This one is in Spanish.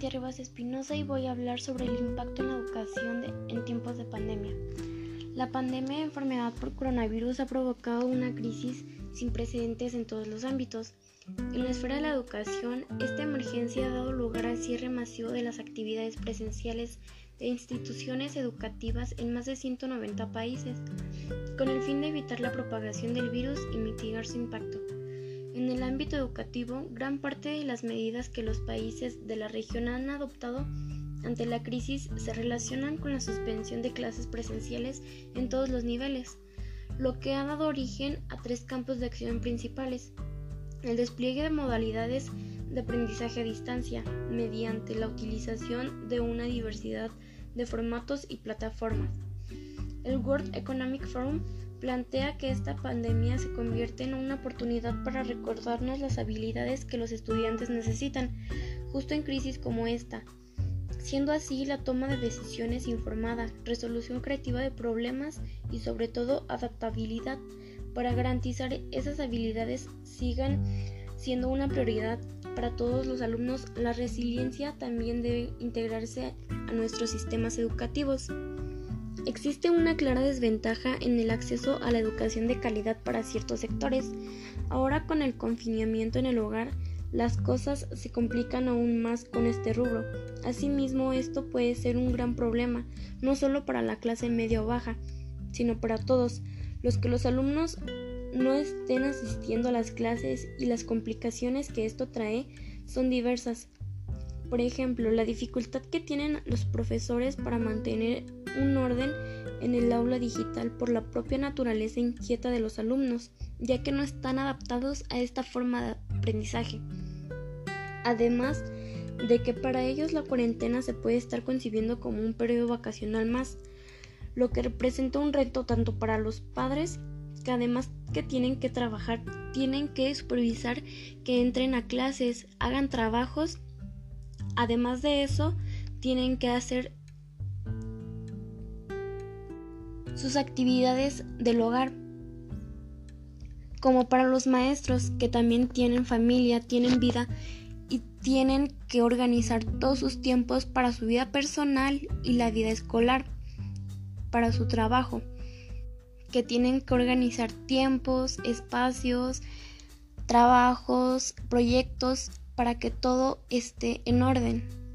Espinosa y voy a hablar sobre el impacto en la educación en tiempos de pandemia. La pandemia de enfermedad por coronavirus ha provocado una crisis sin precedentes en todos los ámbitos. En la esfera de la educación, esta emergencia ha dado lugar al cierre masivo de las actividades presenciales de instituciones educativas en más de 190 países, con el fin de evitar la propagación del virus y mitigar su impacto. En el ámbito educativo, gran parte de las medidas que los países de la región han adoptado ante la crisis se relacionan con la suspensión de clases presenciales en todos los niveles, lo que ha dado origen a tres campos de acción principales. El despliegue de modalidades de aprendizaje a distancia mediante la utilización de una diversidad de formatos y plataformas. El World Economic Forum plantea que esta pandemia se convierte en una oportunidad para recordarnos las habilidades que los estudiantes necesitan, justo en crisis como esta, siendo así la toma de decisiones informada, resolución creativa de problemas y sobre todo adaptabilidad para garantizar esas habilidades sigan siendo una prioridad para todos los alumnos. La resiliencia también debe integrarse a nuestros sistemas educativos. Existe una clara desventaja en el acceso a la educación de calidad para ciertos sectores. Ahora con el confinamiento en el hogar, las cosas se complican aún más con este rubro. Asimismo, esto puede ser un gran problema, no solo para la clase media o baja, sino para todos, los que los alumnos no estén asistiendo a las clases y las complicaciones que esto trae son diversas. Por ejemplo, la dificultad que tienen los profesores para mantener un orden en el aula digital por la propia naturaleza inquieta de los alumnos, ya que no están adaptados a esta forma de aprendizaje. Además de que para ellos la cuarentena se puede estar concibiendo como un periodo vacacional más, lo que representa un reto tanto para los padres que además que tienen que trabajar, tienen que supervisar que entren a clases, hagan trabajos Además de eso, tienen que hacer sus actividades del hogar. Como para los maestros que también tienen familia, tienen vida y tienen que organizar todos sus tiempos para su vida personal y la vida escolar, para su trabajo, que tienen que organizar tiempos, espacios, trabajos, proyectos para que todo esté en orden.